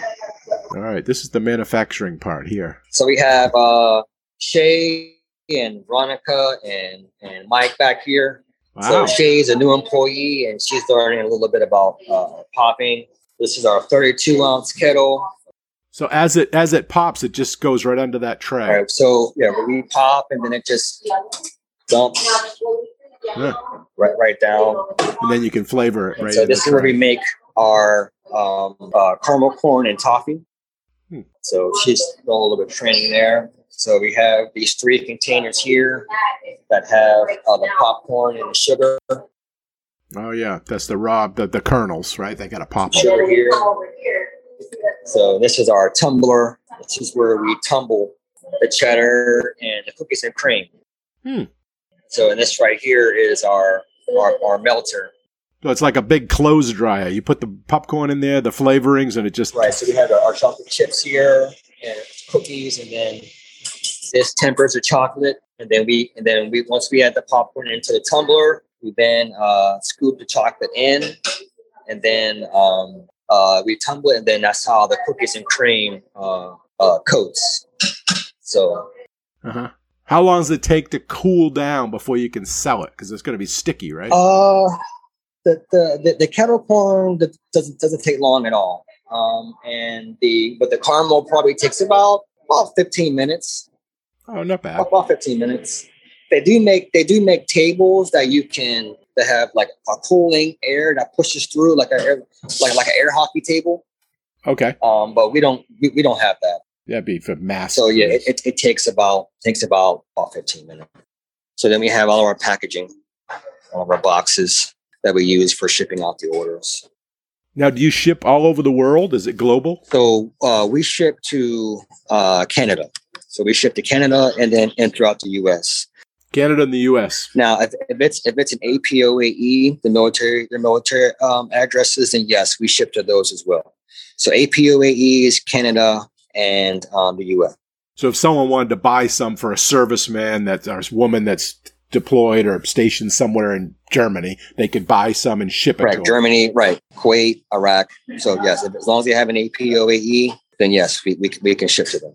All right. This is the manufacturing part here. So we have uh Shay and Veronica and and Mike back here. Wow. So Shay's a new employee and she's learning a little bit about uh, popping. This is our 32 ounce kettle. So as it as it pops, it just goes right under that tray. All right. So yeah, we pop and then it just dumps Yeah. right right down. And then you can flavor it And right. so this is where we make our um, uh, caramel corn and toffee. Hmm. So she's doing a little bit of training there. So we have these three containers here that have uh, the popcorn and the sugar. Oh yeah, that's the raw the, the kernels, right? They got to pop them. Sugar here. So this is our tumbler. This is where we tumble the cheddar and the cookies and cream. Hmm. So and this right here is our our, our melter. So it's like a big clothes dryer. You put the popcorn in there, the flavorings, and it just Right. So we have our, our chocolate chips here and cookies, and then this tempers the chocolate, and then we and then we once we add the popcorn into the tumbler, we then uh, scoop the chocolate in, and then um, uh, we tumble and then that's how the cookies and cream uh, uh, coats. So Uh-huh. How long does it take to cool down before you can sell it? Because it's going to be sticky, right? Uh, the, the, the, the kettle corn doesn't doesn't take long at all. Um, and the but the caramel probably takes about about 15 minutes. oh, not bad. About 15 minutes. They do make they do make tables that you can that have like a cooling air that pushes through like a air, like like an air hockey table. Okay, Um, but we don't we, we don't have that. that'd be for mass. So yeah, it, it, it takes about takes about about 15 minutes. So then we have all of our packaging, all of our boxes that we use for shipping out the orders. now, do you ship all over the world? Is it global? So uh, we ship to uh, Canada. So we ship to Canada and then and throughout the U.S. Canada and the U.S. Now, if, if it's if it's an APOAE, the military the military um, addresses, then yes, we ship to those as well. So APOAE is Canada and um, the U.S. So if someone wanted to buy some for a serviceman that or a woman that's deployed or stationed somewhere in Germany, they could buy some and ship it Right, to them. Germany, right, Kuwait, Iraq. So yes, if, as long as they have an APOAE, then yes, we, we, we can ship to them.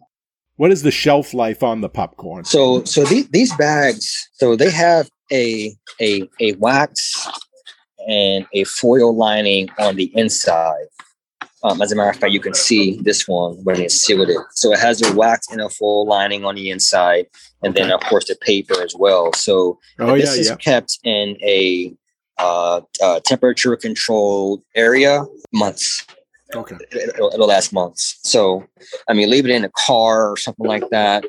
What is the shelf life on the popcorn? So so these these bags, so they have a a a wax and a foil lining on the inside. Um, as a matter of fact, you can see this one when it's sealed it. So it has a wax and a foil lining on the inside, and then of course the paper as well. So Oh this yeah, is yeah. kept in a uh, uh, temperature controlled area months. Okay. It'll, it'll last months. So, I mean, leave it in a car or something like that.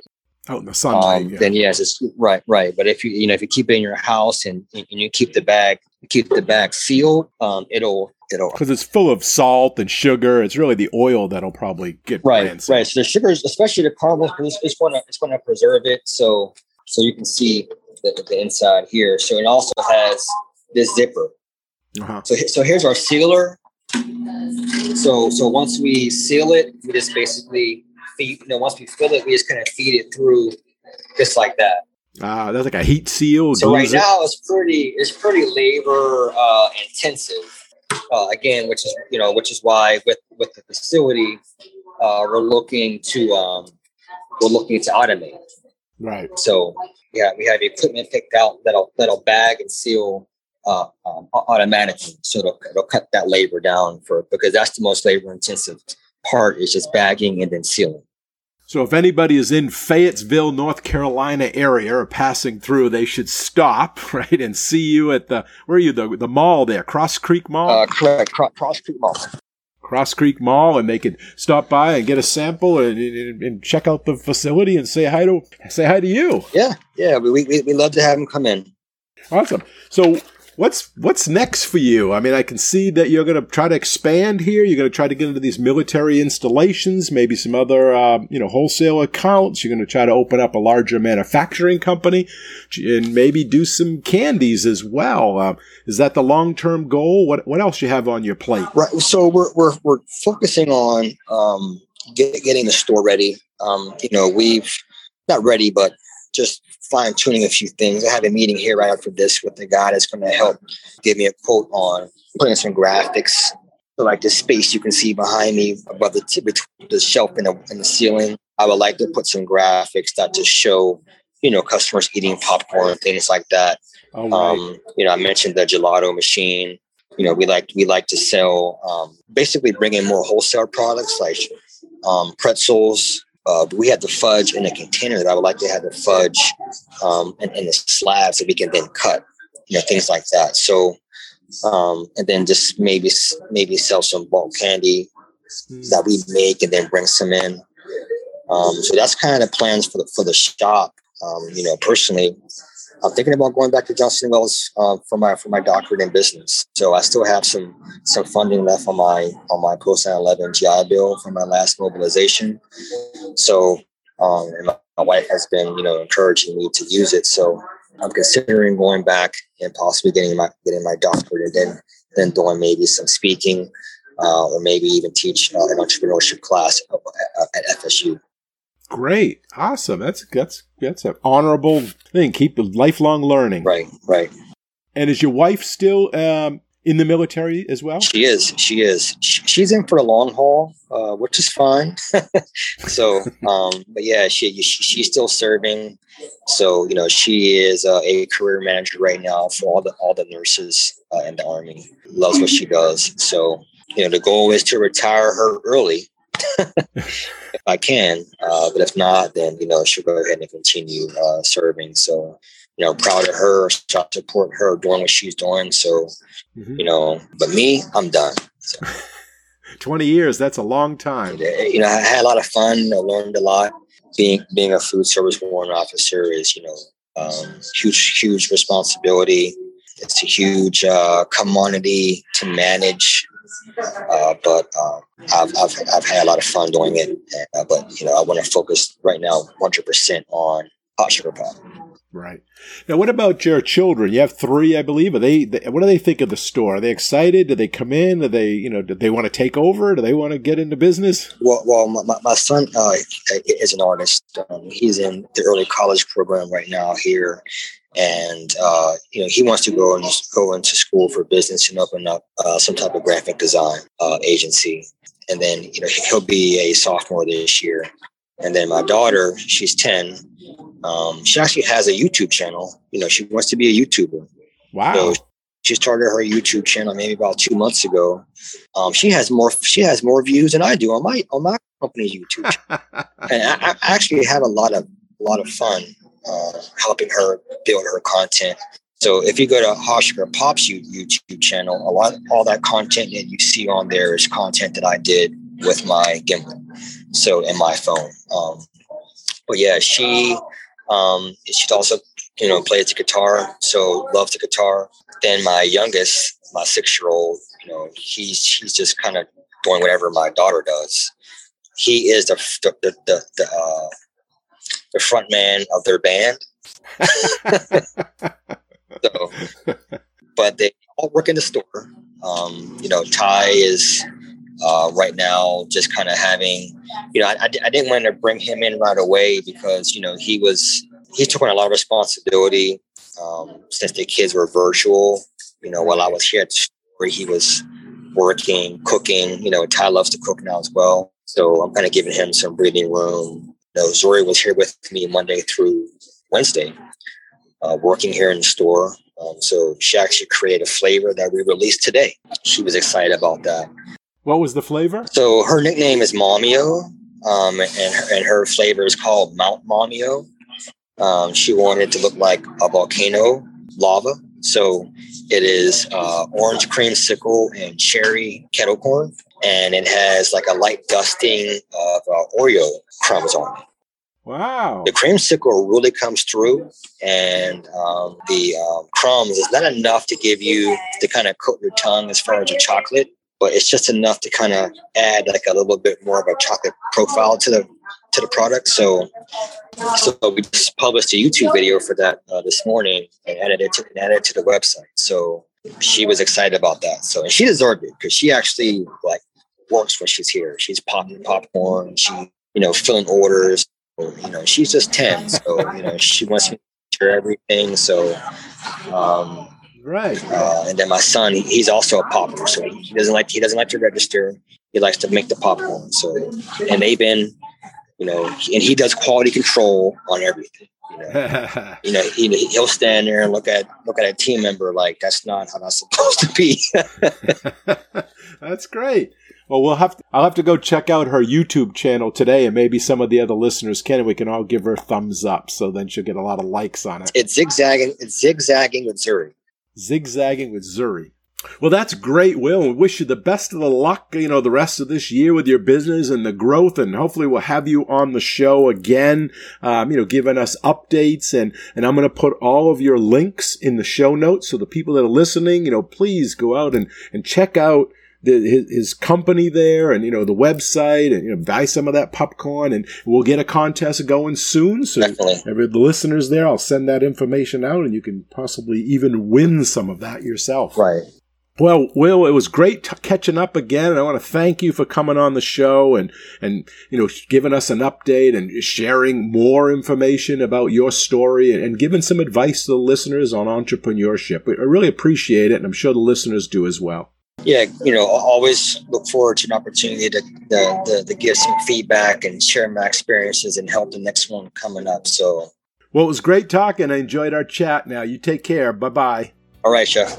Out in the sunlight. Um, yeah. Then yes, it's right, right. But if you you know if you keep it in your house and, and you keep the bag keep the bag sealed, um, it'll it'll because it's full of salt and sugar. It's really the oil that'll probably get right right. So the sugars, especially the caramels, it's, it's going to it's going to preserve it. So so you can see the, the inside here. So it also has this zipper. Uh-huh. So, so here's our sealer. So, so once we seal it, we just basically feed, you know, once we fill it, we just kind of feed it through just like that. Ah, that's like a heat seal. So right it. now it's pretty, it's pretty labor uh, intensive. Uh, again, which is, you know, which is why with, with the facility, uh, we're looking to, um, we're looking to automate. Right. So yeah, we have equipment picked out that'll, that'll bag and seal uh, um, automatically. So it'll, it'll cut that labor down for because that's the most labor intensive part is just bagging and then sealing. So if anybody is in Fayetteville, North Carolina area or passing through, they should stop, right, and see you at the, where are you, the, the mall there, Cross Creek Mall? Uh, correct, Cross Creek Mall. Cross Creek Mall, and they could stop by and get a sample and, and, and, check out the facility and say hi to say hi to you. Yeah, yeah, we we we love to have them come in. Awesome. So What's what's next for you? I mean, I can see that you're going to try to expand here. You're going to try to get into these military installations, maybe some other uh, you know wholesale accounts. You're going to try to open up a larger manufacturing company, and maybe do some candies as well. Uh, is that the long term goal? What what else you have on your plate? Right. So we're we're we're focusing on um, get, getting the store ready. Um, you know, we've not ready, but just fine tuning a few things. I have a meeting here right after this with the guy that's going to help give me a quote on putting some graphics. So like the space you can see behind me above the t- between the shelf and the, and the ceiling. I would like to put some graphics that just show, you know, customers eating popcorn, things like that. Oh, right. um, you know, I mentioned the gelato machine. You know, we like we like to sell um, basically bring in more wholesale products like um, pretzels, uh, we had the fudge in a container that I would like to have the fudge um, the slabs that we can then cut, you know, things like that. So, um, and then just maybe maybe sell some bulk candy that we make and then bring some in. Um, so that's kind of the plans for the for the shop. Um, you know, personally, I'm thinking about going back to Johnson Wales uh, for my for my doctorate in business. So I still have some some funding left on my on my post 9/11 GI Bill from my last mobilization. So um, my, my wife has been you know encouraging me to use it. So I'm considering going back and possibly getting my getting my doctorate and then then doing maybe some speaking uh, or maybe even teach uh, an entrepreneurship class at FSU. Great, awesome. That's that's that's an honorable thing. Keep lifelong learning. Right, right. And is your wife still um, in the military as well? She is. She is. She's in for the long haul, uh, which is fine. so, um, but yeah, she, she, she's still serving. So you know, she is uh, a career manager right now for all the all the nurses uh, in the army. Loves what she does. So you know, the goal is to retire her early if I can. Uh, but if not, then you know she'll go ahead and continue uh, serving. So you know, proud of her. Try to support her doing what she's doing. So mm-hmm. you know, but me, I'm done. So. 20 years that's a long time you know i had a lot of fun i learned a lot being being a food service warrant officer is you know um, huge huge responsibility it's a huge uh, commodity to manage uh, but um, I've, I've, I've had a lot of fun doing it. Uh, but, you know, I want to focus right now 100% on Hot Sugar Pop. Right. Now, what about your children? You have three, I believe. Are they, they, what do they think of the store? Are they excited? Do they come in? Do they, you know, do they want to take over? Do they want to get into business? Well, well my, my son uh, is an artist. Um, he's in the early college program right now here and uh, you know he wants to go and go into school for business and open up uh, some type of graphic design uh, agency. And then you know he'll be a sophomore this year. And then my daughter she's 10 um, she actually has a youtube channel. You know she wants to be a youtuber. Wow. so she started her youtube channel maybe about two months ago. Um, she has more she has more views than i do on my on my company's youtube and I, I actually have a lot of a lot of fun uh, helping her build her content. So if you go to Hot Sugar Pop's YouTube channel, a lot all that content that you see on there is content that I did with my gimbal, so in my phone. Um, but yeah, she um, she's also you know plays the guitar, so loves the guitar. Then my youngest, my six year old, you know, he's he's just kind of doing whatever my daughter does. He is the the the, the, the uh, the front man of their band. so, but they all work in the store. Um, you know, Ty is uh, right now just kind of having, you know, I, I, didn't want to bring him in right away because, you know, he was, he took on a lot of responsibility um, since the kids were virtual. You know, while I was here at the store, he was working, cooking. You know, Ty loves to cook now as well. So I'm kind of giving him some breathing room know, Zuri was here with me Monday through Wednesday, uh, working here in the store. Um, so she actually created a flavor that we released today. She was excited about that. What was the flavor? So her nickname is Momio. um, and her, and her flavor is called Mount Momio. Um, she wanted it to look like a volcano lava, so it is uh, orange creamsicle and cherry kettle corn, and it has like a light dusting of uh, Oreo crumbs on it. Wow. The creamsicle really comes through, and um, the um, crumbs is not enough to give you to kind of coat your tongue as far as the chocolate, but it's just enough to kind of add like a little bit more of a chocolate profile to the to the product. So, so we just published a YouTube video for that uh, this morning and added it to and added it to the website. So she was excited about that. So and she deserved it because she actually like works when she's here. She's popping popcorn. She you know filling orders you know, she's just 10. So, you know, she wants me to share everything. So, um, right. Uh, and then my son, he's also a popper. So he doesn't like, he doesn't like to register. He likes to make the popcorn. So, and they've been, you know, and he does quality control on everything. You know, you know he, he'll stand there and look at look at a team member like that's not how that's supposed to be. that's great. Well, we'll have to, I'll have to go check out her YouTube channel today, and maybe some of the other listeners can, and we can all give her thumbs up. So then she'll get a lot of likes on it. It's zigzagging. It's zigzagging with Zuri. Zigzagging with Zuri. Well, that's great, Will. We wish you the best of the luck, you know, the rest of this year with your business and the growth. And hopefully we'll have you on the show again, um, you know, giving us updates. And, and I'm going to put all of your links in the show notes. So the people that are listening, you know, please go out and, and check out the, his, his, company there and, you know, the website and, you know, buy some of that popcorn and we'll get a contest going soon. So every, the listeners there, I'll send that information out and you can possibly even win some of that yourself. Right. Well, Will, it was great t- catching up again. And I want to thank you for coming on the show and, and, you know, giving us an update and sharing more information about your story and, and giving some advice to the listeners on entrepreneurship. I really appreciate it. And I'm sure the listeners do as well yeah, you know, always look forward to an opportunity to, to, to, to, give some feedback and share my experiences and help the next one coming up. So, well, it was great talking. I enjoyed our chat. Now, you take care. Bye bye. All right, Chef.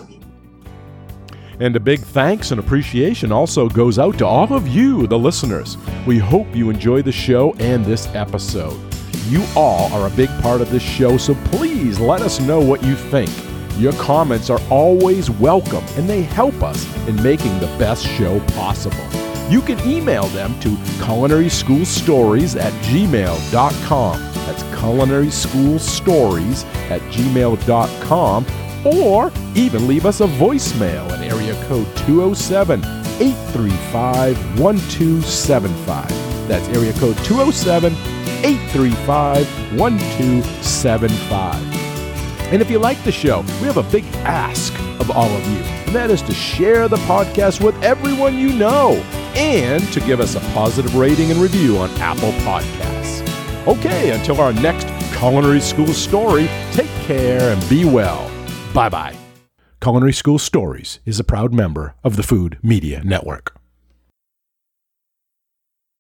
And a big thanks and appreciation also goes out to all of you, the listeners. We hope you enjoy the show and this episode. You all are a big part of this show, so please let us know what you think. Your comments are always welcome and they help us in making the best show possible. You can email them to culinaryschoolstories at gmail.com. That's culinaryschoolstories at gmail.com. Or even leave us a voicemail at area code 207 835 1275. That's area code 207 835 1275. And if you like the show, we have a big ask of all of you, and that is to share the podcast with everyone you know and to give us a positive rating and review on Apple Podcasts. Okay, until our next Culinary School story, take care and be well. Bye bye. Culinary School Stories is a proud member of the Food Media Network.